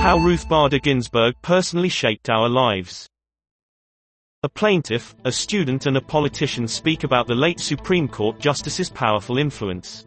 How Ruth Bader Ginsburg personally shaped our lives. A plaintiff, a student and a politician speak about the late Supreme Court Justice's powerful influence.